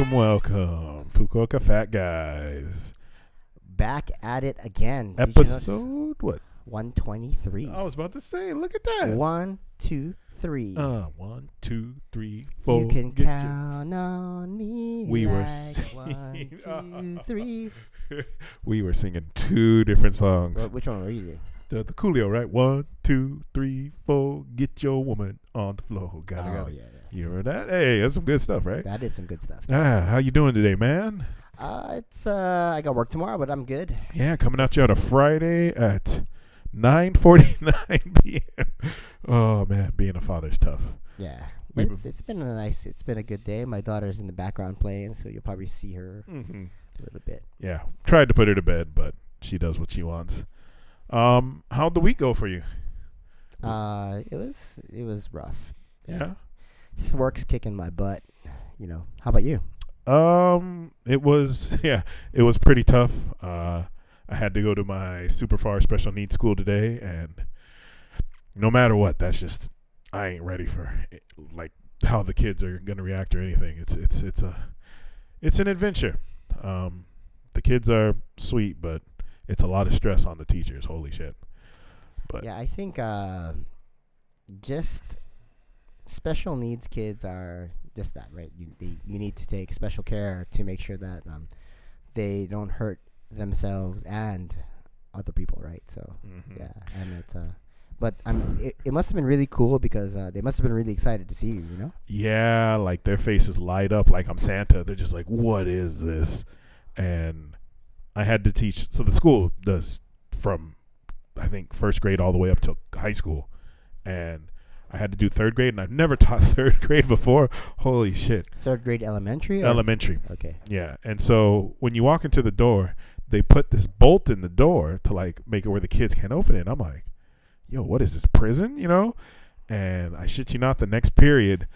Welcome, welcome. Fukuoka Fat Guys. Back at it again. Did you? Episode what? 123. I was about to say, look at that. One, two, three. Uh, one, two, three, four. you can get your- count on me. We were singing- one, two, three. we were singing two different songs. Wh- Which one were you doing? The, the Coolio, right? One, two, three, four. Get your woman on the floor. Got it, oh, got it. yeah, yeah. You heard that? Hey, that's some good stuff, right? That is some good stuff. Ah, how you doing today, man? Uh, it's uh, I got work tomorrow, but I'm good. Yeah, coming out you on a Friday at 9:49 p.m. Oh man, being a father's tough. Yeah, but it's, it's been a nice, it's been a good day. My daughter's in the background playing, so you'll probably see her Mm-hmm. a little bit. Yeah, tried to put her to bed, but she does what she wants. Um, how'd the week go for you? Uh, it was it was rough. Yeah. Just work's kicking my butt. You know. How about you? Um, it was yeah, it was pretty tough. Uh, I had to go to my super far special needs school today, and no matter what, that's just I ain't ready for it, like how the kids are gonna react or anything. It's it's it's a it's an adventure. Um, the kids are sweet, but it's a lot of stress on the teachers. Holy shit! But Yeah, I think uh, just special needs kids are just that, right? You they, you need to take special care to make sure that um, they don't hurt themselves and other people, right? So Mhm. yeah, and it's uh, but um, it, it must have been really cool because uh, they must have been really excited to see you. You know? Yeah, like their faces light up like I'm Santa. They're just like, "What is this?" And I had to teach. So the school does from I think first grade all the way up to high school, and I had to do third grade, and I've never taught third grade before. Holy shit! Third grade elementary. Elementary, Okay. yeah. And so when you walk into the door, they put this bolt in the door to like make it where the kids can't open it. And I'm like, "Yo, what is this prison?" You know? And I shit you not, the next period,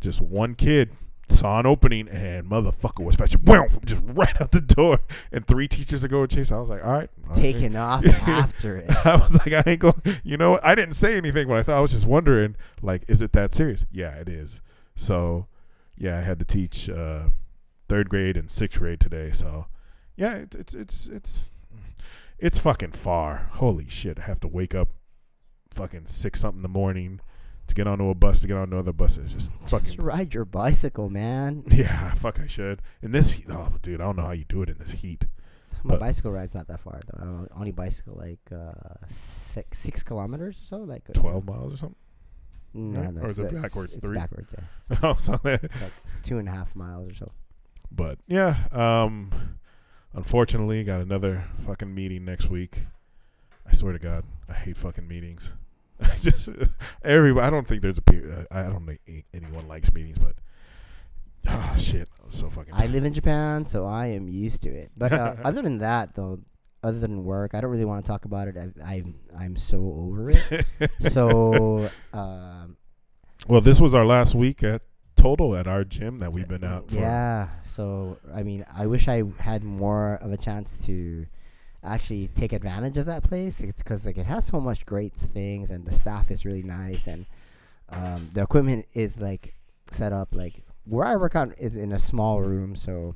just one kid saw an opening and motherfucker was fetching, wow, just right out the door. And three teachers to go chase. I was like, all right. all right." Taking off after it. I was like, I ain't going, you know. I didn't say anything when I thought, I was just wondering, like, is it that serious? Yeah, it is. So, yeah, I had to teach uh, third grade and sixth grade today. So, yeah, it's, it's, it's, it's, it's fucking far. Holy shit. I have to wake up fucking six something in the morning to get onto a bus to get onto other buses. Just fucking Just ride your bicycle, man. yeah, fuck, I should. In this heat, oh, dude, I don't know how you do it in this heat. My But- bicycle ride's not that far though. I only bicycle like uh, six six kilometers or so. Like uh, 12 miles or something. No, right? no, Or it's, is it backwards It's three? backwards. Yeah, oh, so it's like two and a half miles or so. but yeah, um, unfortunately, got another fucking meeting next week. I swear to God, I hate fucking meetings. I just everybody. I don't think there's a. uh, I don't think anyone likes meetings, but oh shit, I'm so fucking. I live in Japan, so I am used to it. But uh, other than that, though, other than work, I don't really want to talk about it. I, I I'm so over it. so um, well, this was our last week at total at our gym that we've been out. For. yeah. So I mean, I wish I had more of a chance to actually take advantage of that place. It's because like it has so much great things, and the staff is really nice, and um, the equipment is like set up like where I work out is in a small room, so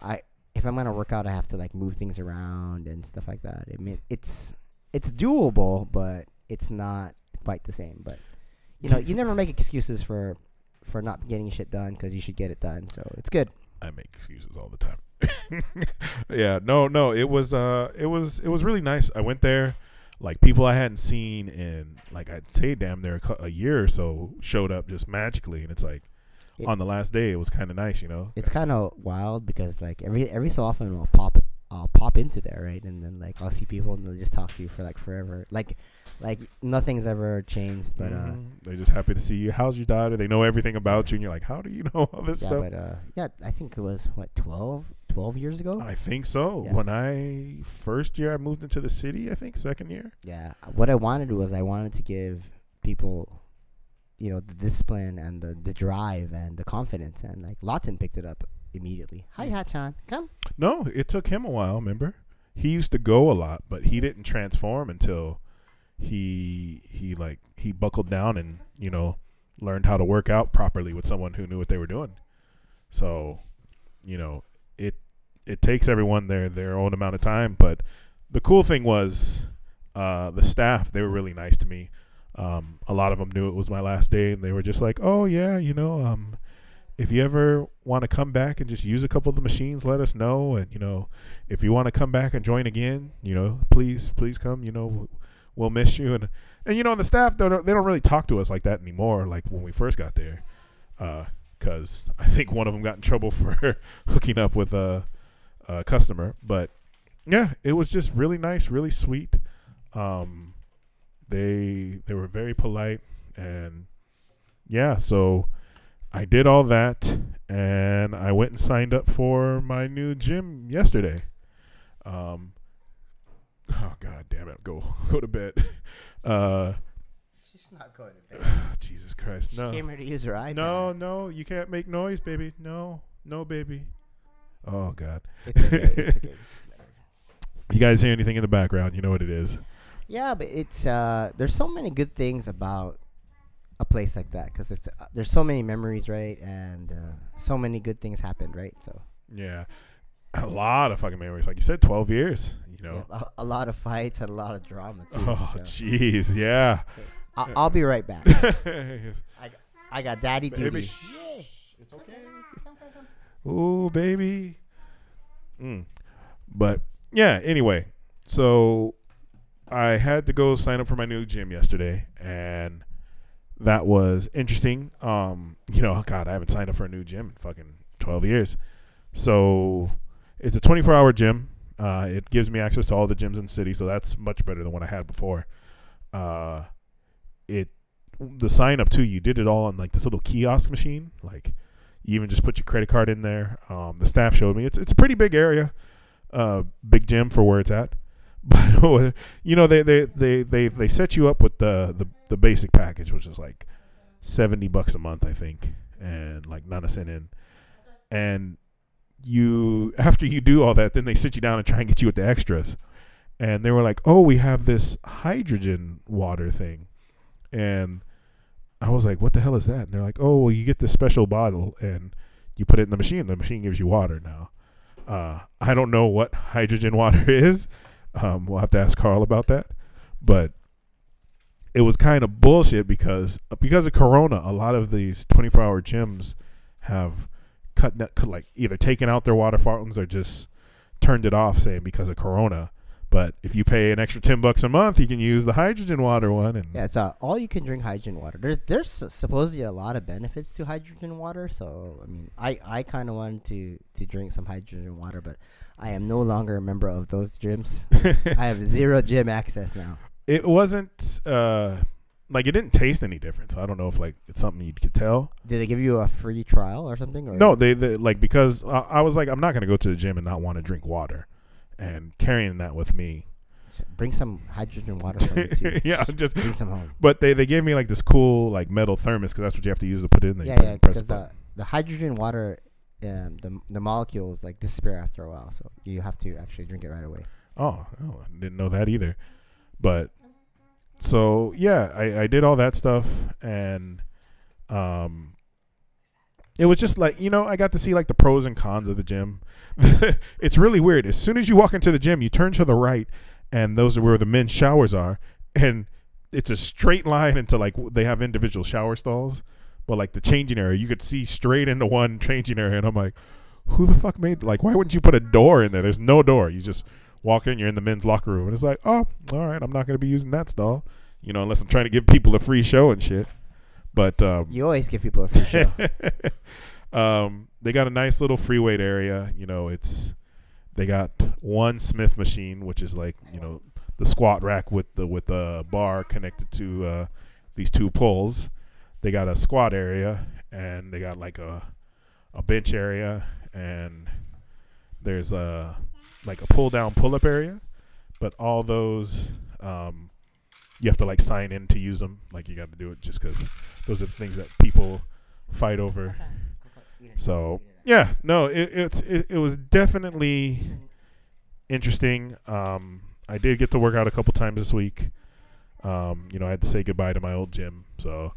I if I'm gonna work out, I have to like move things around and stuff like that. I mean, it's it's doable, but it's not quite the same. But you know, you never make excuses for for not getting shit done because you should get it done. So it's good. I make excuses all the time. yeah, no, no, it was uh it was it was really nice. I went there like people I hadn't seen in like I'd say damn near a, a year or so showed up just magically and it's like It- on the last day it was kind of nice, you know. It's kind of wild because like every every so often it'll pop I'll pop into there right, and then like I'll see people and they'll just talk to you for like forever. Like like nothing's ever changed, but uh. Mhm. they're just happy to see you. How's your daughter? They know everything about you and you're like, "How do you know all this Yeah, stuff?" but uh, yeah, I think it was what 12, 12 years ago. I think so. Yeah. When I first year I moved into the city, I think second year. Yeah, what I wanted was I wanted to give people, you know, the discipline and the the drive and the confidence, and like Lawton picked it up immediately. Hi, Hachan, come. No, it took him a while. Remember, he used to go a lot, but he didn't transform until he he like he buckled down and you know learned how to work out properly with someone who knew what they were doing. So, you know, it it takes everyone their their own amount of time. But the cool thing was, uh, the staff they were really nice to me. Um, a lot of them knew it was my last day, and they were just like, "Oh yeah, you know, um, if you ever want to come back and just use a couple of the machines, let us know. And you know, if you want to come back and join again, you know, please, please come. You know, we'll miss you. And and you know, the staff they don't they don't really talk to us like that anymore. Like when we first got there, because uh, I think one of them got in trouble for hooking up with a, a, customer. But yeah, it was just really nice, really sweet. Um, they they were very polite and yeah, so I did all that, and I went and signed up for my new gym yesterday. Um, oh god damn it, go go to bed. Uh, She's not going to bed. Jesus Christ, She no, came here to use her iPad. no, no, you can't make noise, baby. No, no, baby. Oh god, It's okay. It's okay. Just let her- you guys hear anything in the background? You know what it is. Yeah, but it's uh, there's so many good things about a place like that because it's uh, there's so many memories, right? And uh, so many good things happened, right? So Yeah, a lot of fucking memories. Like you said, twelve years. You know. yeah, a, a lot of fights and a lot of drama too. Oh so. jeez, yeah. I'll, I'll be right back. Yes. I got daddy Baby, duty. shh. It's okay. Ooh, baby. Mm. But yeah, anyway, so I had to go sign up for my new gym yesterday, and that was interesting. Um, you know, God, I haven't signed up for a new gym in fucking twelve years. So it's a twenty-four hour gym. Uh, it gives me access to all the gyms in the city, so that's much better than what I had before. Uh, it the sign up too. You did it all on like this little kiosk machine. Like you even just put your credit card in there. Um, the staff showed me it's it's a pretty big area, uh, big gym for where it's at. But you know they they, they, they they set you up with the, the the basic package, which is like seventy bucks a month, I think, and like not a cent in. And you after you do all that, then they sit you down and try and get you with the extras. And they were like, "Oh, we have this hydrogen water thing," and I was like, "What the hell is that?" And they're like, "Oh, well, you get this special bottle and you put it in the machine. The machine gives you water now." Uh, I don't know what hydrogen water is. Um, we'll have to ask Carl about that. But it was kind of bullshit because because of Corona, a lot of these 24 hour gyms have cut, cut like either taken out their water fountains or just turned it off, saying because of Corona. But if you pay an extra ten bucks a month, you can use the hydrogen water one. And Yeah, it's uh, all you can drink hydrogen water. There's there's supposedly a lot of benefits to hydrogen water. So I mean, I, I kind of wanted to to drink some hydrogen water, but I am no longer a member of those gyms. I have zero gym access now. it wasn't uh, like it didn't taste any different. So I don't know if like it's something you could tell. Did they give you a free trial or something? Or No, they, they like because I, I was like I'm not gonna go to the gym and not want to drink water, and carrying that with me. Bring some hydrogen water for me too. yeah, I'm just bring some home. But they, they gave me like this cool like metal thermos because that's what you have to use to put it in there. Yeah, yeah, because the the the hydrogen water, um, the the molecules like disappear after a while, so you have to actually drink it right away. Oh, oh, I didn't know that either. But so yeah, I, I did all that stuff and um it was just like you know I got to see like the pros and cons of the gym. it's really weird. As soon as you walk into the gym, you turn to the right, and those are where the men's showers are, and it's a straight line into like they have individual shower stalls, but like the changing area, you could see straight into one changing area, and I'm like, who the fuck made like why wouldn't you put a door in there? There's no door. You just walk in, you're in the men's locker room, and it's like, oh, all right, I'm not gonna be using that stall, you know, unless I'm trying to give people a free show and shit. But um, You always give people a free show. um, they got a nice little free weight area. You know, it's they got one Smith machine, which is like you know the squat rack with the with the bar connected to uh, these two poles. They got a squat area, and they got like a a bench area, and there's a like a pull down pull up area. But all those, um, you have to like sign in to use them. Like you got to do it just because those are the things that people fight over. So yeah, no, it it it, it was definitely interesting. Um, I did get to work out a couple times this week. Um, you know, I had to say goodbye to my old gym, so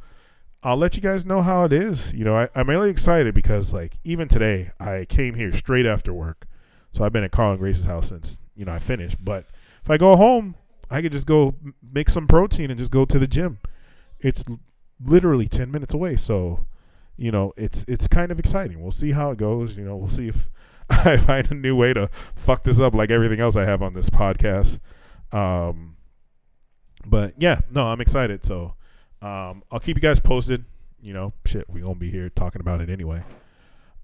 I'll let you guys know how it is. You know, I, I'm really excited because like even today I came here straight after work. So I've been at Carl and Grace's house since, you know, I finished. But if I go home, I could just go make some protein and just go to the gym. It's literally 10 minutes away. So, you know, it's it's kind of exciting. We'll see how it goes. You know, we'll see if I find a new way to fuck this up like everything else I have on this podcast. Um, but yeah, no, I'm excited. So um, I'll keep you guys posted. You know, shit, we gonna be here talking about it anyway.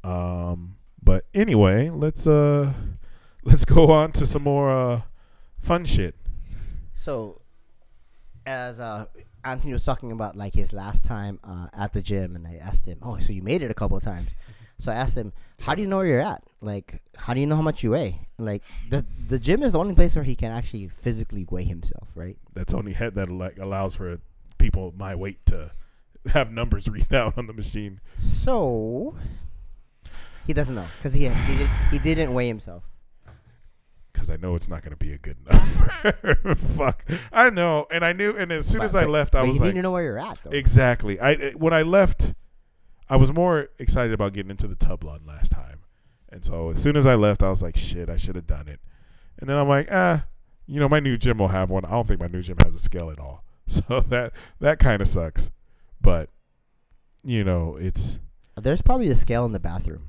Um, but anyway, let's uh, let's go on to some more uh, fun shit. So, as uh, Anthony was talking about like his last time uh, at the gym, and I asked him, "Oh, so you made it a couple of times?" So I asked him, "How do you know where you're at? Like, how do you know how much you weigh? Like, the the gym is the only place where he can actually physically weigh himself, right? That's only head that like allows for people my weight to have numbers read out on the machine. So he doesn't know because he he, did, he didn't weigh himself. Because I know it's not going to be a good number. Fuck, I know, and I knew, and as soon But- as I but- left, I was you like, "You need to know where you're at, though. exactly. I when I left, I was more excited about getting into the tub run last time, and so as soon as I left, I was like, shit, I should have done it. And then I'm like, ah, you know, my new gym will have one. I don't think my new gym has a scale at all, so that that kind of sucks. But you know, it's There's probably a scale in the bathroom,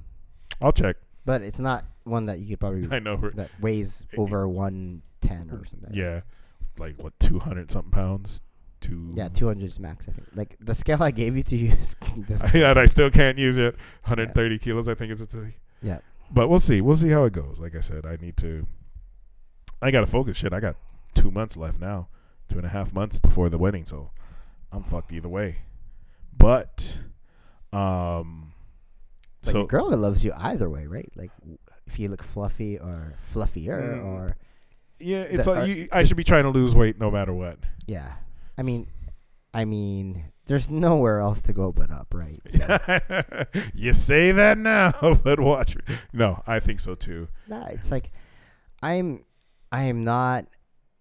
I'll check. but it's not one that you could probably I know. that weighs over one ten or something. Yeah, like what two hundred something pounds. Two. Yeah, 200 is max, I think. Like the scale I gave you to use. and I still can't use it. 130 kilos, I think it's a yeah. But we'll see. We'll see how it goes. Like I said, I need to. I got to focus. Shit, I got two months left now, two and a half months before the wedding, so I'm fucked either way. But, um, But so your girl loves you either way, right? Like if you look fluffy or fluffier Mm. or yeah, it's the- like you, I should be trying to lose weight no matter what. yeah. I mean, I mean, there's nowhere else to go but up, right? So, you say that now, but watch. me. No, I think so too. nah, it's like I'm I am not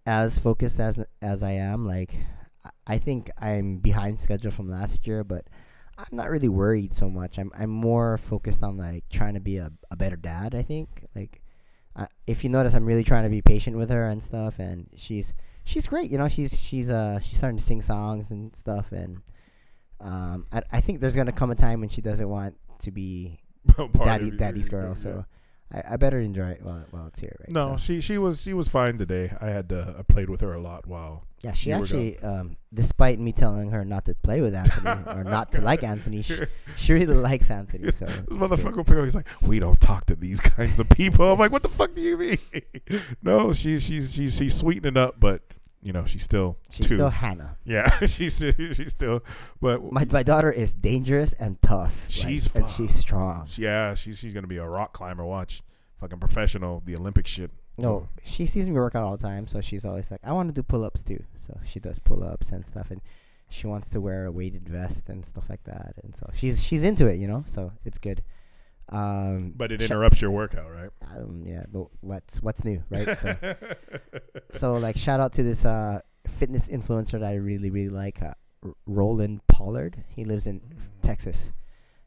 as focused as as I am. Like I- I think I'm behind schedule from last year, but I'm not really worried so much. I'm I'm more focused on like trying to be a, a better dad. I think like uh, if you notice, I'm really trying to be patient with her and stuff, and she's she's great. You know, she's she's uh she's starting to sing songs and stuff, and um I I think there's gonna come a time when she doesn't want to be daddy daddy's girl. So I, I better enjoy it while while it's here. Right? No, So, she she was she was fine today. I had to I played with her a lot while yeah, she actually um despite me telling her not to play with Anthony or not to like Anthony, she, she really likes Anthony. So this it's good. motherfucker Pickle, he's like, we don't talk to these kinds of people. I'm like, what the fuck do you mean? no, she's she's she's she's sweetening up, but you know she's still she's two. still Hanna. yeah, she's she's still, but My my daughter is dangerous and tough. like, She's and she's strong. yeah, she's she's gonna be a rock climber. Watch, fucking professional, the Olympic shit. No, she sees me work out all the time, so she's always like, I want to do pull ups too. So she does pull ups and stuff, and she wants to wear a weighted vest and stuff like that. And so she's she's into it, you know. So it's good. Um, But it sh- interrupts your workout, right? um, yeah, but what's what's new, right? So, so like, shout out to this uh fitness influencer that I really really like, uh, R- Roland Pollard. He lives in Texas.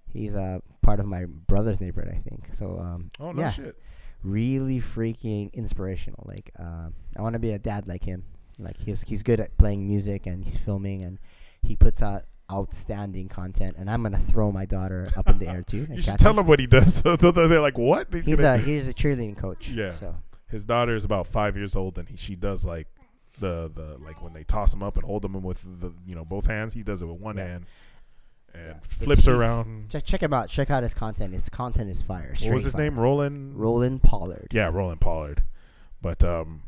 He's uh part of my brother's neighborhood, I think. So um, oh no yeah, shit. really freaking inspirational. Like, um, I want to be a dad like him. Like, he's he's good at playing music and he's filming and he puts out outstanding content. And I'm gonna throw my daughter up in the air too. You should tell her. them what he does. So they're like, what? He's gonna- a he's a cheerleading coach. Yeah. So his daughter is about five years old, and he, she does like the the like when they toss him up and hold him with the you know both hands. He does it with one Yeah. hand and Yeah. flips It's- her around. just check him out. Check out his content. His content is fire. What was his fire. name? Roland. Roland Pollard. Yeah, Roland Pollard. But um,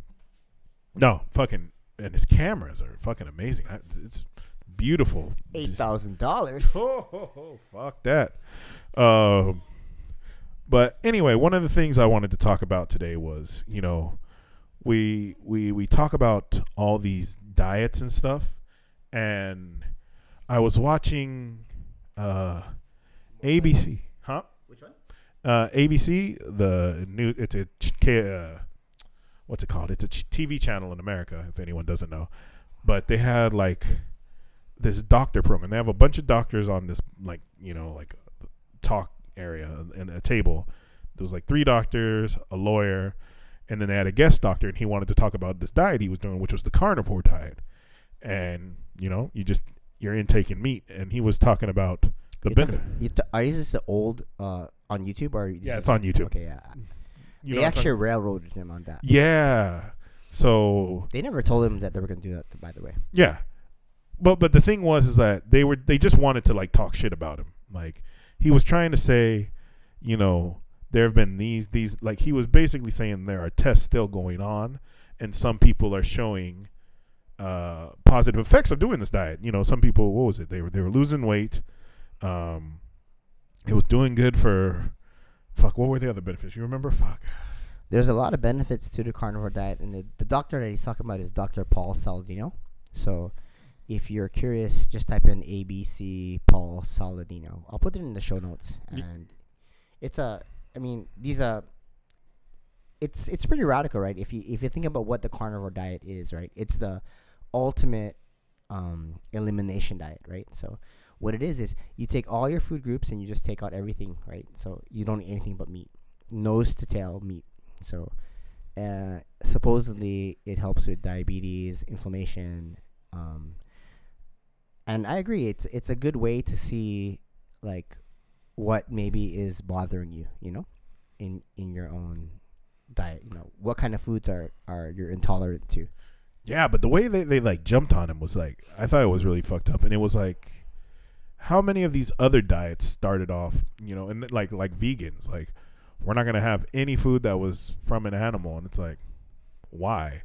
no, fucking, and his cameras are fucking amazing. I, it's beautiful. Eight thousand dollars. Oh, oh, oh, fuck that. Um, but anyway, one of the things I wanted to talk about today was, you know, we we we talk about all these diets and stuff, and I was watching uh, ABC, huh? Which one? Uh, ABC, the new it's a uh, what's it called? It's a TV channel in America. If anyone doesn't know, but they had like this doctor program. They have a bunch of doctors on this like you know like talk area and a table. There was like three doctors, a lawyer, and then they had a guest doctor, and he wanted to talk about this diet he was doing, which was the carnivore diet. And you know, you just you're intaking meat, and he was talking about the benefit. talk- t- are you just the old uh, on YouTube or Yeah, it's on YouTube. Okay, yeah. You they know what I'm actually railroaded him on that. yeah. So They never told him that they were gonna do that. By the way, Yeah. But but the thing was is that they were they just wanted to like talk shit about him. Like he was trying to say, you know, there have been these these like he was basically saying there are tests still going on and some people are showing uh positive effects of doing this diet. You know, some people what was it? They were they were losing weight. Um it was doing good for fuck, what were the other benefits? You remember? Fuck. there's a lot of benefits to the carnivore diet, and the, the doctor that he's talking about is Dr. Paul Saladino. So, if you're curious, just type in ABC Paul Saladino. I'll put it in the show notes, and it's a. I mean, these are. It's it's pretty radical, right? If you if you think about what the carnivore diet is, right? It's the ultimate um, elimination diet, right? So what it is is you take all your food groups and you just take out everything, right? So you don't eat anything but meat, nose to tail meat. So uh, supposedly it helps with diabetes, inflammation, um, and I agree. It's it's a good way to see like what maybe is bothering you, you know, in in your own diet. You know, what kind of foods are are you're intolerant to. Yeah, but the way they, they like jumped on him was like I thought it was really fucked up, and it was like how many of these other diets started off, you know, and like like vegans, like we're not gonna have any food that was from an animal, and it's like why?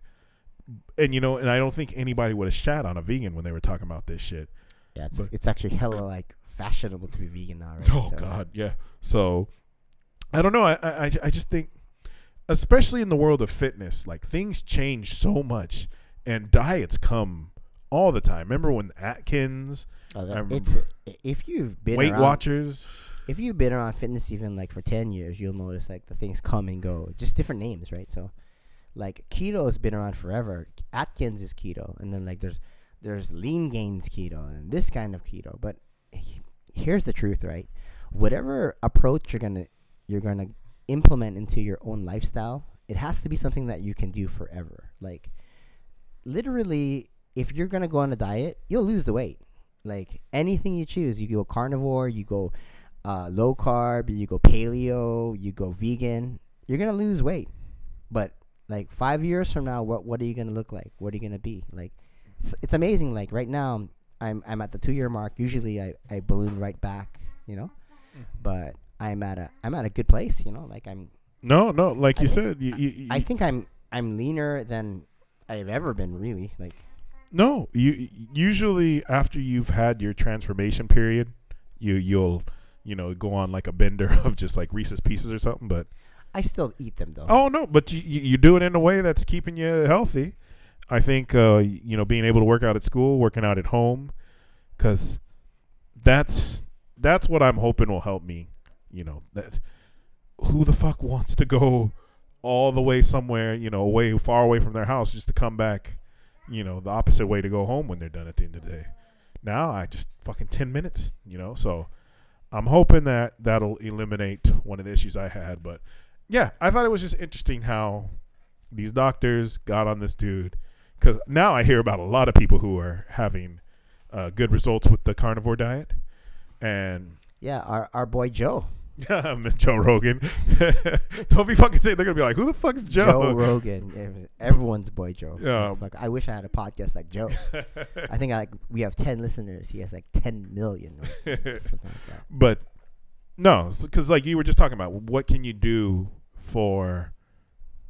And you know, and I don't think anybody would have shat on a vegan when they were talking about this shit. Yeah, it's But- it's actually hella like fashionable to be vegan now, right? Oh So- God, yeah. So I don't know. I, I I just think, especially in the world of fitness, like things change so much, and diets come all the time. Remember when Atkins, Oh, that- it's if you've been Weight around, Watchers? if you've been around fitness even like for 10 years you'll notice like the things come and go just different names right so like keto has been around forever. Atkins is keto and then like there's there's lean gains keto and this kind of keto. But he- here's the truth right? Whatever approach you're gonna you're gonna implement into your own lifestyle it has to be something that you can do forever. Like literally if you're gonna go on a diet you'll lose the weight. Like anything you choose you go carnivore you go uh, low carb, you go paleo, you go vegan, you're gonna lose weight. But like five years from now, what what are you gonna look like? What are you gonna be like? It's, it's amazing. Like right now, I'm I'm at the two year mark. Usually, I, I balloon right back, you know. Mm-hmm. But I'm at a I'm at a good place, you know. Like I'm No, no. Like I you said, you, you, you, I think I'm I'm leaner than I've ever been. Really, like no. You usually after you've had your transformation period, you you'll you know go on like a bender of just like Reese's Pieces or something. But I still eat them though. Oh no, but you you do it in a way that's keeping you healthy. I think uh, you know being able to work out at school, working out at home, because that's that's what I'm hoping will help me. You know that who the fuck wants to go all the way somewhere you know away far away from their house just to come back, you know the opposite way to go home when they're done at the end of the day. Now I just fucking ten minutes, you know. So I'm hoping that that'll eliminate one of the issues I had, but yeah, I thought it was just interesting how these doctors got on this dude because now I hear about a lot of people who are having uh, good results with the carnivore diet, and Yeah, our our boy Joe. Yeah, Miss Joe Rogan. Don't be fucking saying they're gonna be like, who the fuck's Joe? Joe Rogan, everyone's boy Joe. Yeah. Fuck, I wish I had a podcast like Joe. I think I like we have ten listeners. He has like ten million, like that. but no, because like you were just talking about, what can you do for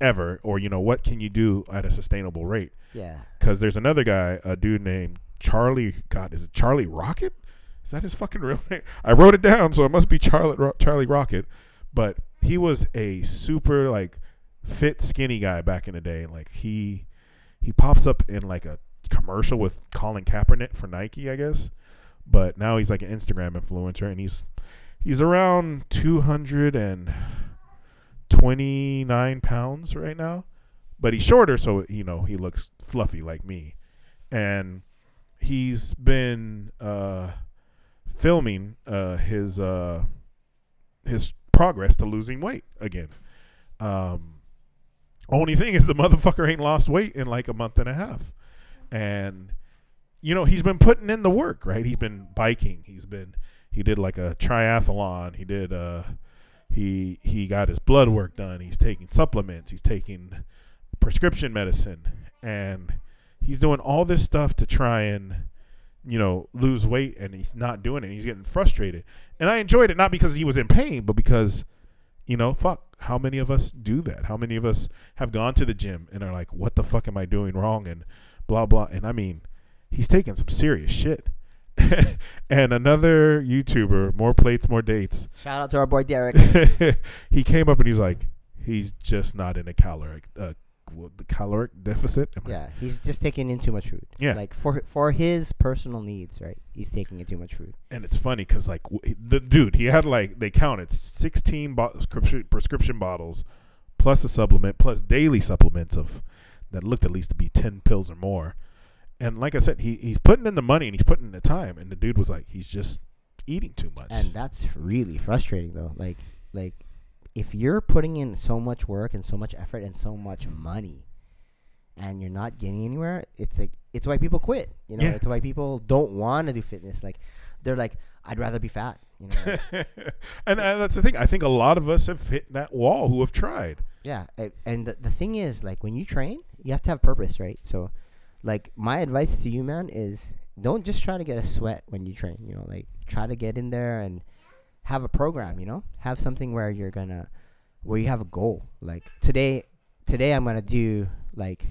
ever, or you know, what can you do at a sustainable rate? Yeah, because there's another guy, a dude named Charlie. God, is it Charlie Rocket? Is that his fucking real name? I wrote it down, so it must be Charlie Ro- Charlie Rocket. But he was a super like fit, skinny guy back in the day. Like he he pops up in like a commercial with Colin Kaepernick for Nike, I guess. But now he's like an Instagram influencer, and he's he's around two hundred and twenty nine pounds right now but he's shorter, so you know he looks fluffy like me. And he's been uh, filming uh, his uh, his progress to losing weight again. Um, only thing is the motherfucker ain't lost weight in like a month and a half, and you know he's been putting in the work, right? He's been biking. He's been he did like a triathlon. He did uh he he got his blood work done. He's taking supplements. He's taking prescription medicine, and he's doing all this stuff to try and you know lose weight, and he's not doing it. He's getting frustrated, and I enjoyed it not because he was in pain, but because you know, fuck, how many of us do that? How many of us have gone to the gym and are like, what the fuck am I doing wrong? And blah, blah. And I mean, he's taking some serious shit. and another YouTuber, more plates, more dates. Shout out to our boy Derek. he came up and he's like, he's just not in a caloric, uh, caloric deficit. Am I- yeah, he's just taking in too much food. Yeah. like for for his personal needs, right? He's taking in too much food. and it's funny because like w- the dude, he had like they counted sixteen bo- prescription prescription bottles, plus a supplement, plus daily supplements of that looked at least to be ten pills or more. And like I said, he he's putting in the money and he's putting in the time, and the dude was like, he's just eating too much. And that's really frustrating though. Like like if you're putting in so much work and so much effort and so much money and you're not getting anywhere, it's like it's why people quit. You know, Yeah. it's why people don't want to do fitness. Like they're like, I'd rather be fat. You know, like, and uh, that's the thing. I think a lot of us have hit that wall who have tried. Yeah, and the, the thing is, like, when you train, you have to have purpose, right? So, like, my advice to you, man, is don't just try to get a sweat when you train. You know, like, try to get in there and have a program. You know, have something where you're gonna, where you have a goal. Like today, today I'm gonna do like,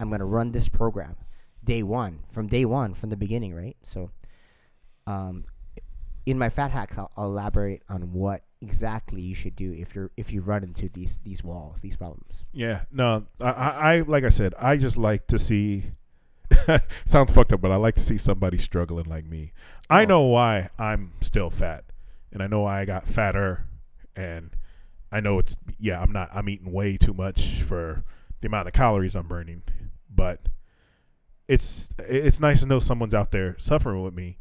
I'm gonna run this program, day one, from day one, from the beginning, right? So, um, in my fat hacks, I'll, I'll elaborate on what exactly you should do if you're if you run into these these walls, these problems. Yeah, no, I, I, I like I said, I just like to see. sounds fucked up, but I like to see somebody struggling like me. I Oh. know why I'm still fat, and I know why I got fatter, and I know it's yeah, I'm not. I'm eating way too much for the amount of calories I'm burning, but it's it's nice to know someone's out there suffering with me,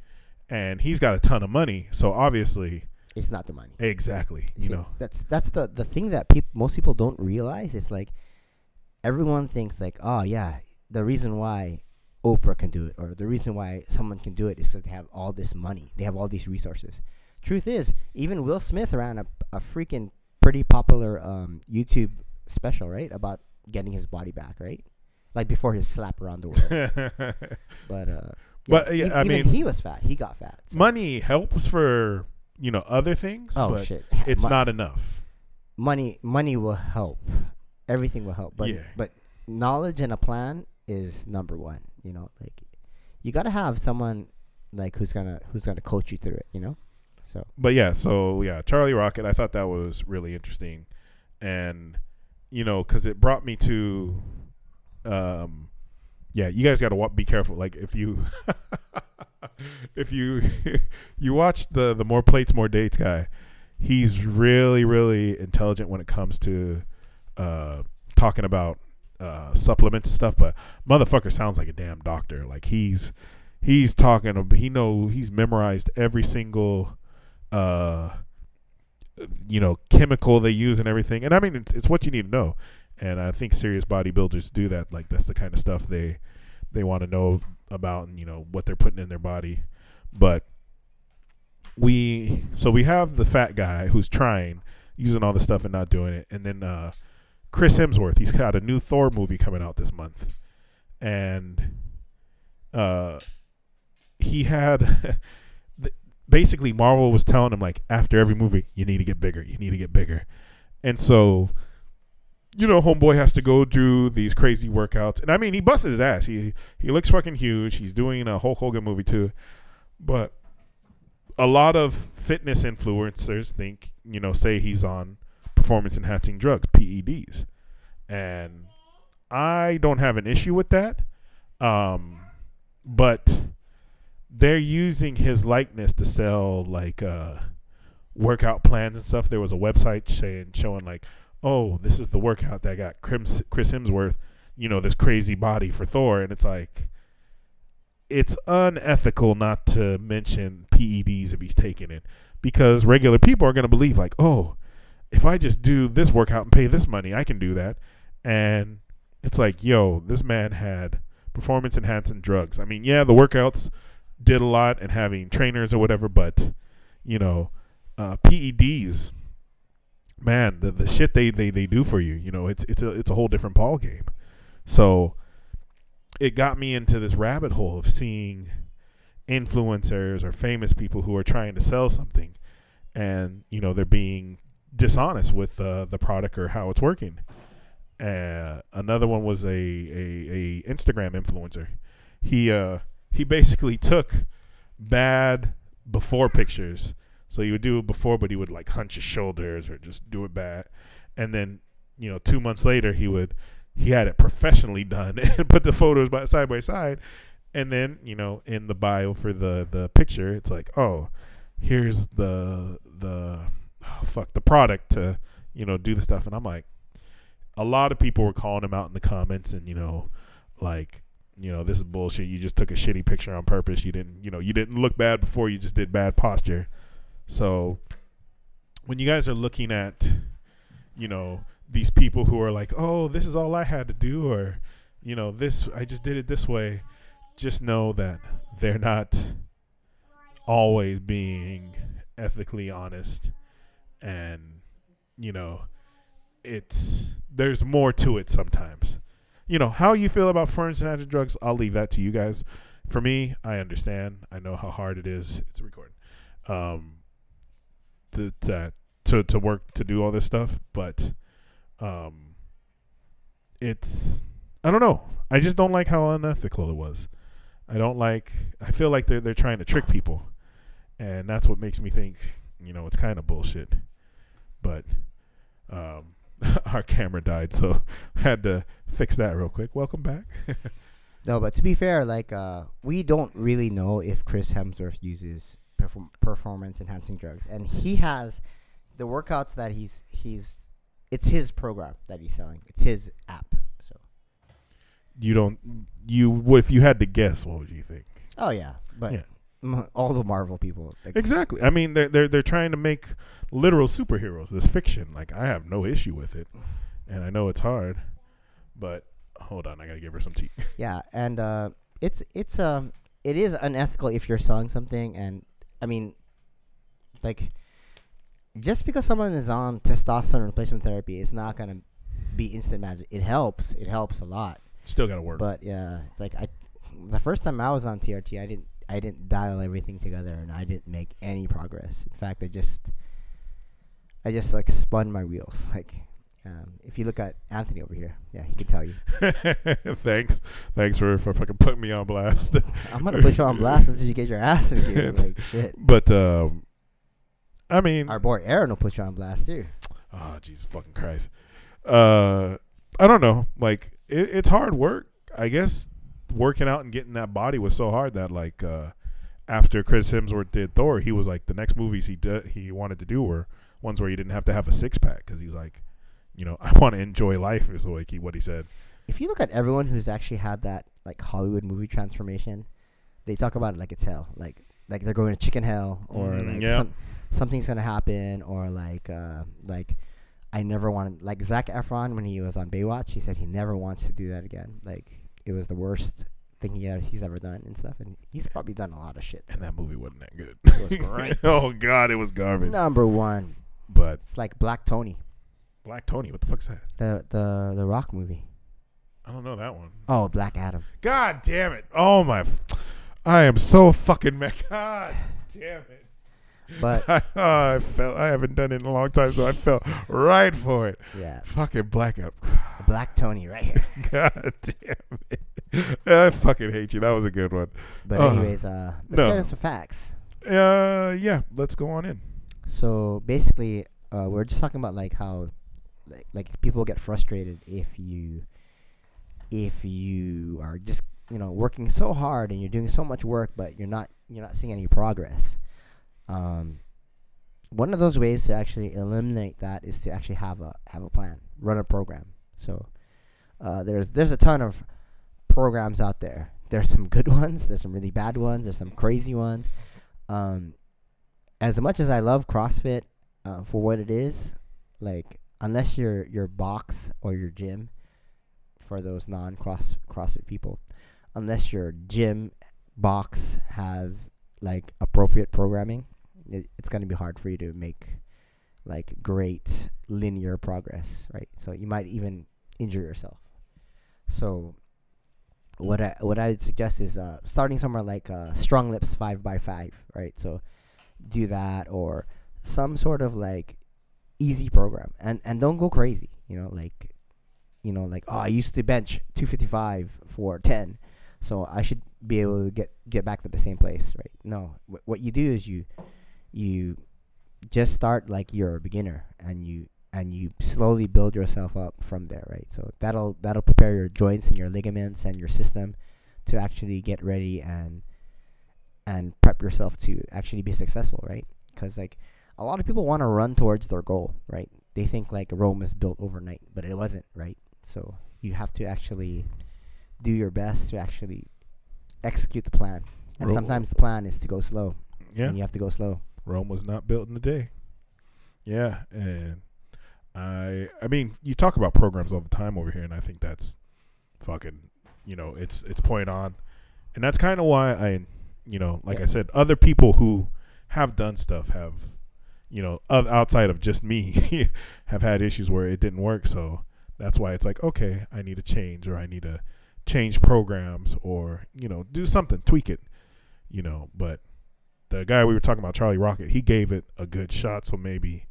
and he's got a ton of money, so obviously, It's not the money. exactly, you See, know, that's that's the the thing that peop- most people don't realize. It's like everyone thinks like, oh yeah, the reason why Oprah can do it, or the reason why someone can do it is because they have all this money, they have all these resources. Truth is, even Will Smith ran a a freaking pretty popular um, YouTube special, right, about getting his body back, right, like before his slap around the world. but uh, But, yeah, e- I mean- he was fat. He got fat. so- money helps for you know other things, Oh but shit! it's not enough. money money will help everything will help but Yeah. but knowledge and a plan is number one you know like you got to have someone like who's gonna who's gonna coach you through it you know so But yeah, so yeah, Charlie Rocket. I thought that was really interesting, and you know, because it brought me to, um, yeah, you guys got to be careful. Like if you, if you, you watch the the more plates more dates guy, he's really really intelligent when it comes to, uh, talking about uh supplements and stuff. But motherfucker sounds like a damn doctor. Like he's he's talking. He know he's memorized every single uh you know chemical they use and everything and i mean it's, it's what you need to know and i think serious bodybuilders do that like that's the kind of stuff they they want to know about and you know what they're putting in their body but we so we have the fat guy who's trying using all the stuff and not doing it and then uh chris hemsworth he's got a new thor movie coming out this month and uh he had basically Marvel was telling him like after every movie you need to get bigger, you need to get bigger. And so you know, homeboy has to go do these crazy workouts. And I mean, he busts his ass. He he looks fucking huge. He's doing a Hulk Hogan movie too. But a lot of fitness influencers think, you know, say he's on performance enhancing drugs, PEDs. And I don't have an issue with that. Um but they're using his likeness to sell like uh workout plans and stuff. There was a website saying showing like, oh, this is the workout that got Chris Hemsworth, you know, this crazy body for Thor, and it's like, it's unethical not to mention PEDs if he's taking it because regular people are going to believe like, oh, if I just do this workout and pay this money, I can do that. And it's like, yo, this man had performance enhancing drugs. I mean, yeah, the workouts did a lot and having trainers or whatever, but you know, uh, PEDs, man, the the shit they, they they do for you, you know, it's it's a it's a whole different ball game. So it got me into this rabbit hole of seeing influencers or famous people who are trying to sell something and you know they're being dishonest with uh, the product or how it's working. Uh, another one was a, a, a instagram influencer. He uh he basically took bad before pictures. So he would do it before but he would like hunch his shoulders or just do it bad. And then you know two months later he would he had it professionally done and put the photos by side by side. And then you know in the bio for the the picture it's like oh here's the the oh, fuck the product to you know do the stuff. And i'm like a lot of people were calling him out in the comments and you know like you know this is bullshit. You just took a shitty picture on purpose. You didn't you know you didn't look bad before. You just did bad posture. So when you guys are looking at you know these people who are like oh this is all i had to do or you know this i just did it this way just know that they're not always being ethically honest and you know it's there's more to it sometimes you know how you feel about foreign and drugs i'll leave that to you guys for me i understand i know how hard it is it's recording um that uh, to to work to do all this stuff but um it's i don't know i just don't like how unethical it was I don't like. I feel like they're they're trying to trick people, and that's what makes me think. You know, it's kind of bullshit. But um, our camera died, so had to fix that real quick. Welcome back. no, but to be fair, like uh, we don't really know if Chris Hemsworth uses perform- performance enhancing drugs, and he has the workouts that he's he's. It's his program that he's selling. It's his app. So you don't you if you had to guess, what would you think? Oh yeah, but yeah. All the Marvel people exactly. I mean, they're they're they're trying to make literal superheroes. This fiction, like I have no issue with it, and I know it's hard, but hold on, I gotta give her some tea. Yeah, and uh, it's it's um it is unethical if you're selling something, and I mean, like, just because someone is on testosterone replacement therapy it's not gonna be instant magic. It helps. It helps a lot. Still got to work. But yeah, it's like I, the first time I was on TRT, I didn't I didn't dial everything together, and I didn't make any progress. In fact, I just I just like spun my wheels. Like um, if you look at Anthony over here, yeah, he can tell you. thanks, thanks for, for fucking putting me on blast. I'm gonna put you on blast until you get your ass in gear. like shit. But um, I mean, our boy Aaron will put you on blast too. Oh Jesus fucking Christ! Uh, I don't know. Like it, it's hard work. I guess working out and getting that body was so hard that like uh, after Chris Hemsworth did Thor, he was like the next movies he did he wanted to do were ones where he didn't have to have a six pack because he's like, you know, I want to enjoy life is like he, what he said. If you look at everyone who's actually had that like Hollywood movie transformation, they talk about it like it's hell, like like they're going to chicken hell or mm, like yeah. some, something's gonna happen or like uh, like I never wanted like Zac Efron when he was on Baywatch. He said he never wants to do that again. Like it was the worst thing he has, he's ever done and stuff. And he's probably done a lot of shit. And that movie wasn't that good. It was great. oh God, it was garbage. Number one, but it's like Black Tony. Black Tony, what the fuck's that? The the the Rock movie. I don't know that one. Oh, Black Adam. God damn it! Oh my, I am so fucking mad. God damn it. But I felt I haven't done it in a long time, so I felt right for it. Yeah. Fucking blackout. Black Tony right here. God damn it. I fucking hate you. That was a good one. But uh, anyways, uh, let's no. get into some facts. Uh, yeah. Let's go on in. So basically, uh, we're just talking about like how, like, like people get frustrated if you, if you are just you know working so hard and you're doing so much work, but you're not you're not seeing any progress. Um, one of those ways to actually eliminate that is to actually have a have a plan, run a program. So uh, there's there's a ton of programs out there there's some good ones. There's some really bad ones. There's some crazy ones. Um, as much as I love CrossFit uh, for what it is, like unless your your box or your gym, for those non cross CrossFit people, unless your gym box has like appropriate programming, it, it's gonna be hard for you to make like great linear progress, right? So you might even injure yourself. So what I what I would suggest is uh, starting somewhere like uh, StrongLifts five by five, right? So do that or some sort of like easy program, and and don't go crazy. You know, like you know, like oh, I used to bench two fifty five for ten, so I should be able to get get back to the same place, right? No, wh- what you do is you you just start like you're a beginner, and you and you slowly build yourself up from there, right? So that'll that'll prepare your joints and your ligaments and your system to actually get ready and and prep yourself to actually be successful, right? Because like a lot of people want to run towards their goal, right? They think like Rome is built overnight, but it wasn't, right? So you have to actually do your best to actually execute the plan. And Ro- sometimes the plan is to go slow, Yeah. and you have to go slow. Rome was not built in a day. Yeah, and I I mean, you talk about programs all the time over here and I think that's fucking, you know, it's it's point on. And that's kind of why I, you know, like I said, other people who have done stuff have you know, oth- outside of just me have had issues where it didn't work, so that's why it's like, okay, I need to change or I need to change programs or, you know, do something, tweak it, you know, but the guy we were talking about, Charlie Rocket, he gave it a good shot. So maybe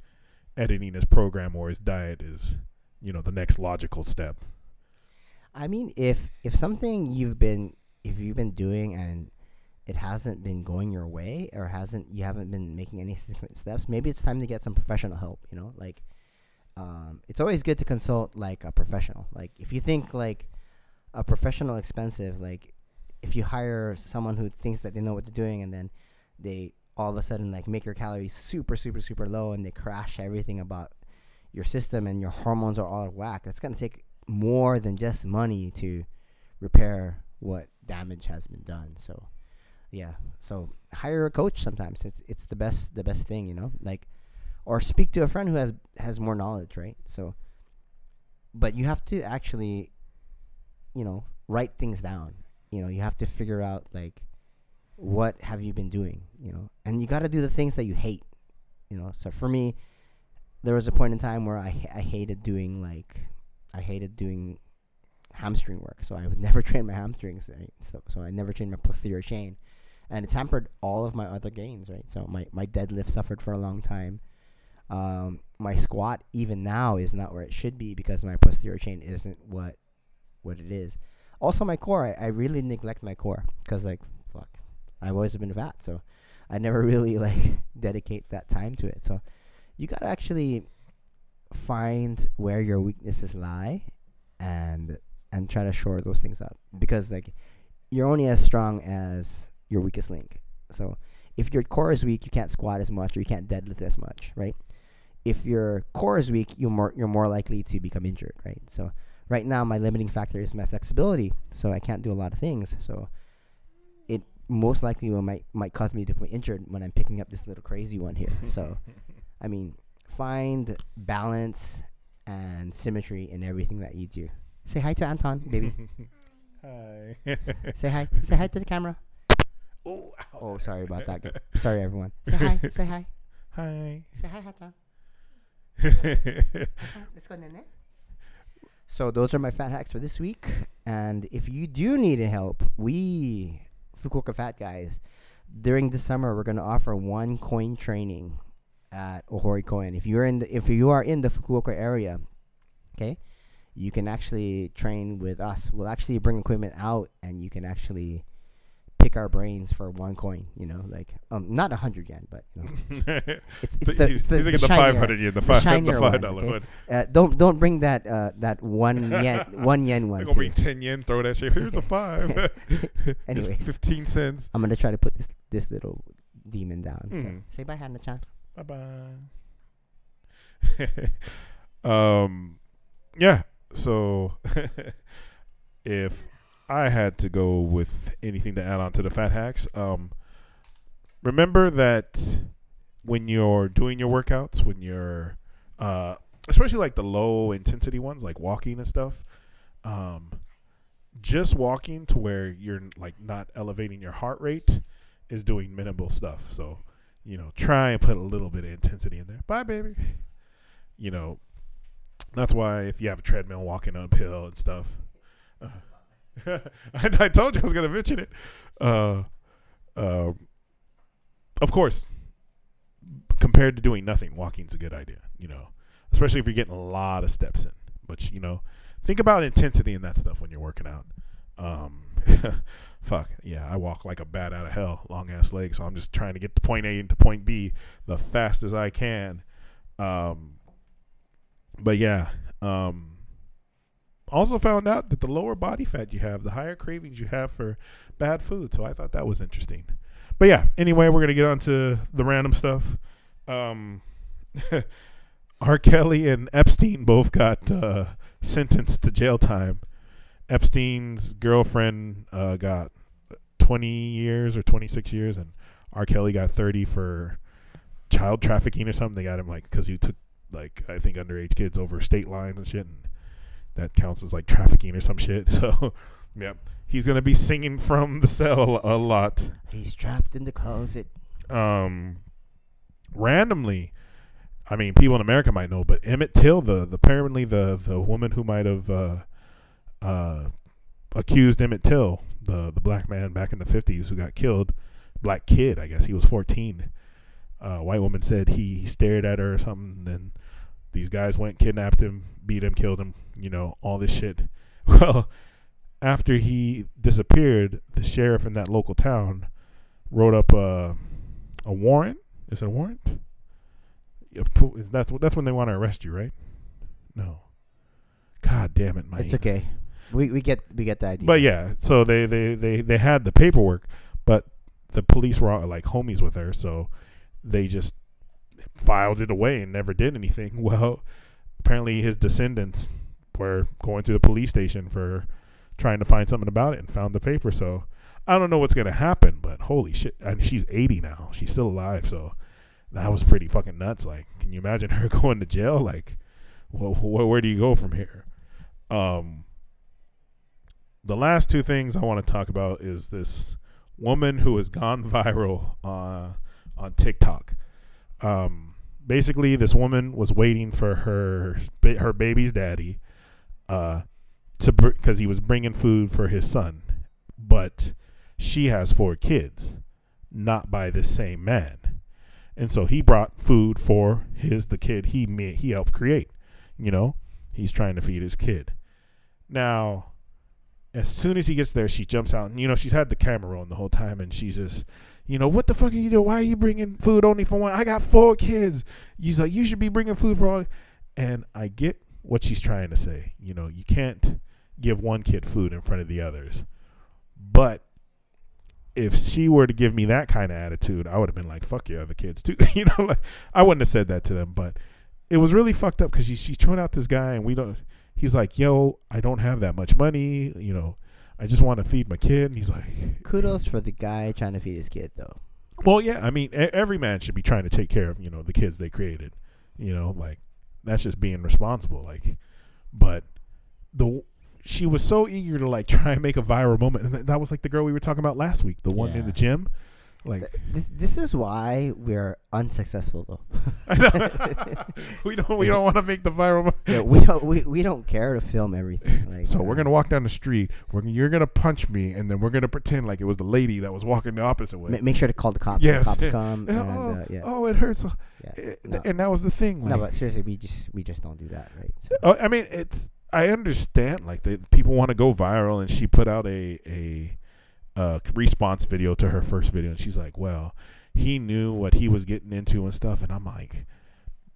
editing his program or his diet is, you know, the next logical step. I mean, if if something you've been if you've been doing and it hasn't been going your way or hasn't you haven't been making any significant steps, maybe it's time to get some professional help. You know, like um, it's always good to consult like a professional. Like if you think like a professional expensive, like if you hire someone who thinks that they know what they're doing and then they all of a sudden like make your calories super super super low and they crash everything about your system and your hormones are all whack. That's gonna take more than just money to repair what damage has been done. So, yeah. So hire a coach. Sometimes it's it's the best the best thing, you know. Like, or speak to a friend who has has more knowledge, right? So, but you have to actually, you know, write things down. You know, you have to figure out like what have you been doing, you know, and you got to do the things that you hate. You know, so for me, there was a point in time where I I hated doing like I hated doing hamstring work, so I would never train my hamstrings. Right? So, so I never trained my posterior chain, and it's hampered all of my other gains. Right, so my my deadlift suffered for a long time. Um, my squat even now is not where it should be because my posterior chain isn't what what it is. Also, my core, I, I really neglect my core because like fuck, I've always been fat, so I never really like dedicate that time to it. So you gotta actually find where your weaknesses lie and and try to shore those things up because like you're only as strong as your weakest link. So if your core is weak you can't squat as much or you can't deadlift as much right? If your core is weak you're more you're more likely to become injured right? So right now my limiting factor is my flexibility so i can't do a lot of things. So most likely will might might cause me to be injured when i'm picking up this little crazy one here so I mean, find balance and symmetry in everything that you do. Say hi to Anton, baby. Hi. Say hi. Say hi to the camera. oh, Oh, sorry about that. Sorry, everyone. Say hi. Say hi. Hi. Say hi, Anton. Let's go, Nene. So those are my fat hacks for this week. And if you do need help, we Fukuoka Fat Guys, during the summer, we're gonna offer one coin training at Ohori Koen. If you're in the if you are in the Fukuoka area, okay, you can actually train with us. We'll actually bring equipment out, and you can actually pick our brains for one coin. You know, like um, not a hundred yen, but you know, it's it's the, he's, it's the, he's the the five hundred yen, the five, the five one, dollar okay? one. uh, don't don't bring that uh, that one yen one yen one. gonna bring ten yen, throw that shit. Here's a five. It's Anyways, fifteen cents. I'm gonna try to put this this little demon down. So Mm. say bye, Hanna-chan. Bye bye. um, yeah. So if I had to go with anything to add on to the fat hacks. Um, remember that when you're doing your workouts, when you're, uh, especially like the low intensity ones, like walking and stuff, um, just walking to where you're like not elevating your heart rate is doing minimal stuff. So, you know, try and put a little bit of intensity in there. Bye, baby. You know, that's why if you have a treadmill walking uphill and stuff. Uh, I, I told you I was going to mention it. Uh, uh, of course, compared to doing nothing, walking's a good idea, you know, especially if you're getting a lot of steps in. But, you know, think about intensity and that stuff when you're working out. Um, fuck, yeah, I walk like a bat out of hell, long ass legs. So I'm just trying to get to point A to point B the fastest I can. Um, but yeah, um, also found out that the lower body fat you have, the higher cravings you have for bad food. So I thought that was interesting. But yeah, anyway, we're gonna get on to the random stuff. Um, R. Kelly and Epstein both got uh, sentenced to jail time. Epstein's girlfriend uh, got 20 years or 26 years, and R. Kelly got 30 for child trafficking or something. They got him like because he took like I think underage kids over state lines and shit, and that counts as like trafficking or some shit. So, yeah, he's gonna be singing from the cell a lot. He's trapped in the closet. Um, randomly, I mean, people in America might know, but Emmett Till, the, the apparently the the woman who might have uh, uh, accused Emmett Till, the the black man back in the fifties who got killed, black kid, I guess he was fourteen. Uh, white woman said he, he stared at her or something, and these guys went, kidnapped him, beat him, killed him, you know, all this shit. Well, after he disappeared, the sheriff in that local town wrote up a a warrant. Is it a warrant? Is that that's when they want to arrest you, right? No. God damn it, Mike. It's okay. We we get we get the idea. But yeah, so they they they they had the paperwork, but the police were all, like homies with her, so they just filed it away and never did anything. Well, apparently his descendants were going through the police station for trying to find something about it and found the paper. So I don't know what's gonna happen, but holy shit! And she's 80 now. She's still alive, so that was pretty fucking nuts. Like, can you imagine her going to jail? Like, well, wh- where do you go from here? Um, the last two things I want to talk about is this woman who has gone viral uh, on TikTok. Um, basically, this woman was waiting for her her baby's daddy uh, to because br- he was bringing food for his son, but she has four kids, not by the same man, and so he brought food for his the kid he made, he helped create. You know, he's trying to feed his kid. Now, as soon as he gets there, she jumps out, and you know she's had the camera on the whole time, and she's just, you know, what the fuck are you doing? Why are you bringing food only for one? I got four kids. He's like, you should be bringing food for all. And I get what she's trying to say. You know, you can't give one kid food in front of the others, but if she were to give me that kind of attitude, I would have been like, "Fuck your other kids too." you know, like I wouldn't have said that to them, but it was really fucked up because she she's throwing out this guy, and we don't he's like, "Yo, I don't have that much money. You know, I just want to feed my kid." And he's like, "Kudos for the guy trying to feed his kid, though." Well, yeah, I mean, every man should be trying to take care of you know the kids they created. You know, like that's just being responsible. Like, but the she was so eager to like try and make a viral moment, and that was like the girl we were talking about last week, the one yeah. in the gym. Like this, this is why we're unsuccessful though. we don't we don't want to make the viral. yeah, we don't we, we don't care to film everything. Like, so uh, we're gonna walk down the street. We're you're gonna punch me, and then we're gonna pretend like it was the lady that was walking the opposite way. make sure to call the cops. Yes, the cops come. and, oh, uh, yeah. oh, it hurts. Yeah. It, no. And that was the thing. Like, no, but seriously, we just we just don't do that, right? So. Oh, I mean, it's I understand like the people want to go viral, and she put out a a uh, response video to her first video, and she's like, "Well, he knew what he was getting into and stuff," and I'm like,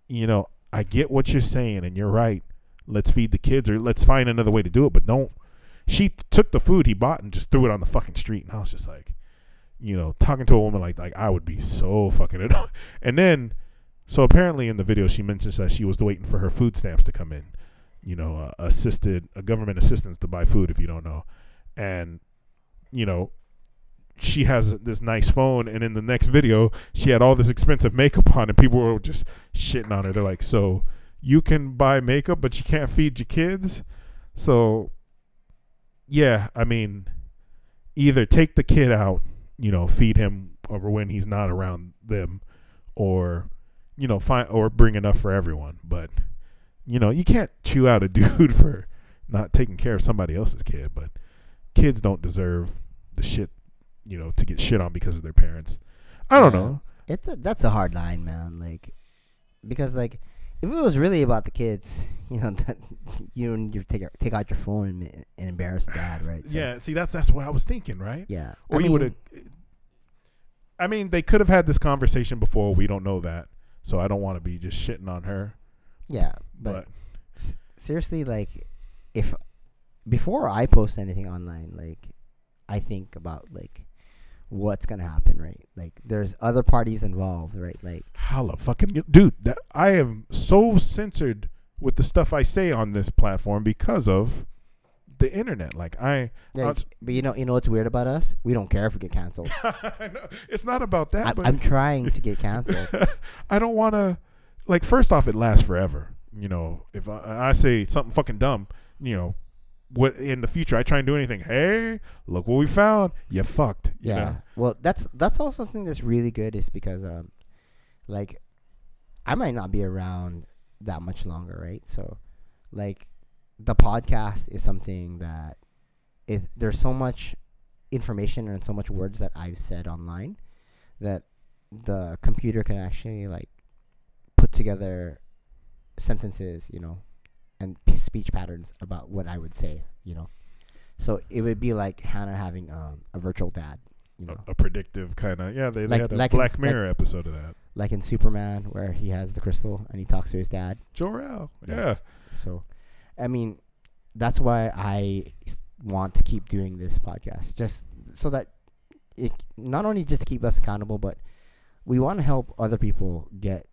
you know, I get what you're saying, and you're right. Let's feed the kids, or let's find another way to do it, but don't. She took the food he bought and just threw it on the fucking street, and I was just like, you know, talking to a woman like like I would be so fucking annoyed. And then, so apparently in the video she mentions that she was waiting for her food stamps to come in, you know, uh, assisted a government assistance to buy food if you don't know and you know she has this nice phone and in the next video she had all this expensive makeup on and people were just shitting on her. They're like so you can buy makeup but you can't feed your kids? So yeah i mean either take the kid out you know feed him over when he's not around them or you know find or bring enough for everyone. But you know you can't chew out a dude for not taking care of somebody else's kid but kids don't deserve the shit you know to get shit on because of their parents i don't Yeah. know It's a, that's a hard line, man. Like, because like, if it was really about the kids, you know, that you need to take out- take out your phone and, and embarrass dad, right? So, yeah see that's that's what i was thinking right yeah. or I you would have i mean they could have had this conversation before we don't know that so i don't want to be just shitting on her yeah, but, but s- seriously, like, if before I post anything online, like, I think about like what's gonna happen, right? Like, there's other parties involved, right? Like, holla fucking dude that i am so censored with the stuff i say on this platform because of the internet like i yeah, Outs- but you know, you know what's weird about us? We don't care if we get canceled. It's not about that I, but I'm trying to get canceled. I don't want to. Like, first off, it lasts forever. You know, if I, I say something fucking dumb, you know, what in the future I try and do anything. Hey, look what we found. You fucked. You Yeah. know? Well, that's that's also something that's really good is because um, like, I might not be around that much longer, right? So, like, the podcast is something that it there's so much information and so much words that I've said online that the computer can actually like put together sentences, you know, and p- speech patterns about what I would say, you know. So it would be like Hanna having um, a virtual dad, you know, A, a predictive kind of. Yeah, they, Like- they had a like Black Mirror episode of that. like in Superman where he has the crystal and he talks to his dad. Jor-El. Yeah. Yeah. So, I mean, that's why I want to keep doing this podcast, just so that it not only just to keep us accountable, but we want to help other people get.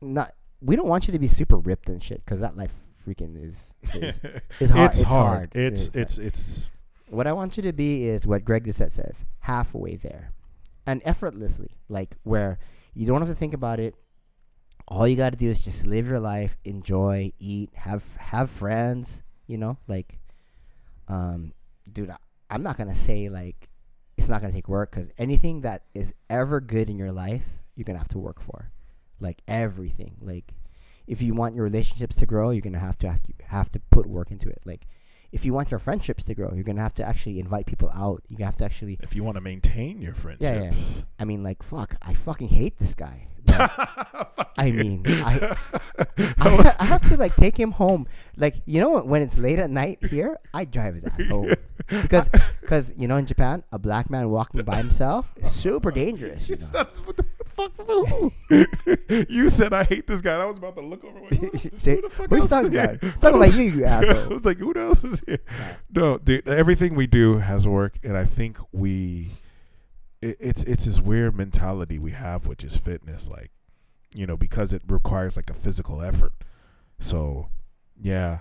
Not we don't want you to be super ripped and shit because that life freaking is is, is hard. it's, hard. It It's is. it's it's What I want you to be is what Greg Doucette says, halfway there, and effortlessly, like where you don't have to think about it. All you got to do is just live your life, enjoy, eat, have have friends. You know, like, um, dude, I- I'm not gonna say like it's not gonna take work because anything that is ever good in your life, you're gonna have to work for, like everything. Like, if you want your relationships to grow, you're gonna have to have to, have to put work into it. Like if you want your friendships to grow, you're gonna have to actually invite people out. You have to actually, if you want to maintain your friendship. yeah, yeah. I mean, like, fuck, I fucking hate this guy. I mean, I, I, I have to like take him home. Like, you know, when it's late at night here, I drive his ass home because, because you know, in Japan, a black man walking by himself is super dangerous. You know? Fuck. You said I hate this guy. and I was about to look over. Like, who, Say, who the fuck what are you else talking is about? here? Talking about you, you asshole. I was like, who else is here? No, dude. Everything we do has work, and I think we, it, it's it's this weird mentality we have, which is fitness. Like, you know, because it requires like a physical effort. So, yeah,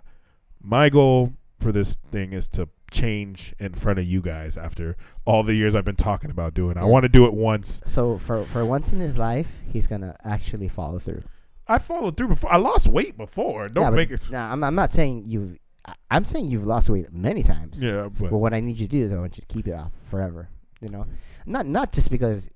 my goal for this thing is to change in front of you guys after all the years I've been talking about doing. I want to do it once. So for for once in his life, he's gonna actually follow through. I followed through before. I lost weight before. Don't yeah, make it. Nah, I'm, I'm not saying you've. I- I'm saying you've lost weight many times. Yeah, but But what I need you to do is I want you to keep it off forever. You know, not not just because,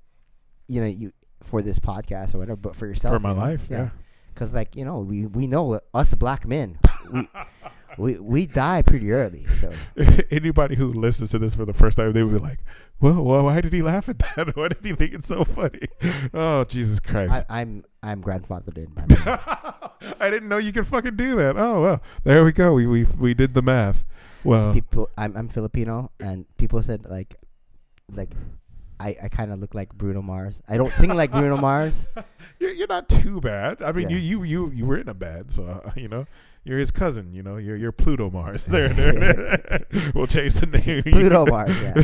you know, you for this podcast or whatever, but for yourself. for my you know? life, yeah. Because like you know, we we know us black men, we we we die pretty early. So Anybody who listens to this for the first time, they would be like, "Well, well why did he laugh at that? Why does he think it's so funny?" Oh, Jesus Christ! I, I'm I'm grandfathered in. By the. I didn't know you could fucking do that. Oh well, there we go. We we we did the math. Well, people, I'm I'm Filipino, and people said like, like. I, I kind of look like Bruno Mars. I don't sing like Bruno Mars. you're, you're not too bad. I mean, Yeah. you, you you you were in a band, so uh, you know you're his cousin. You know, you're you're Pluto Mars. There, there. we'll change the name. Pluto Mars, yeah.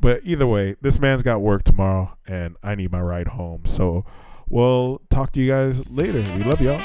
but either way, this man's got work tomorrow, and I need my ride home. So we'll talk to you guys later. We love y'all.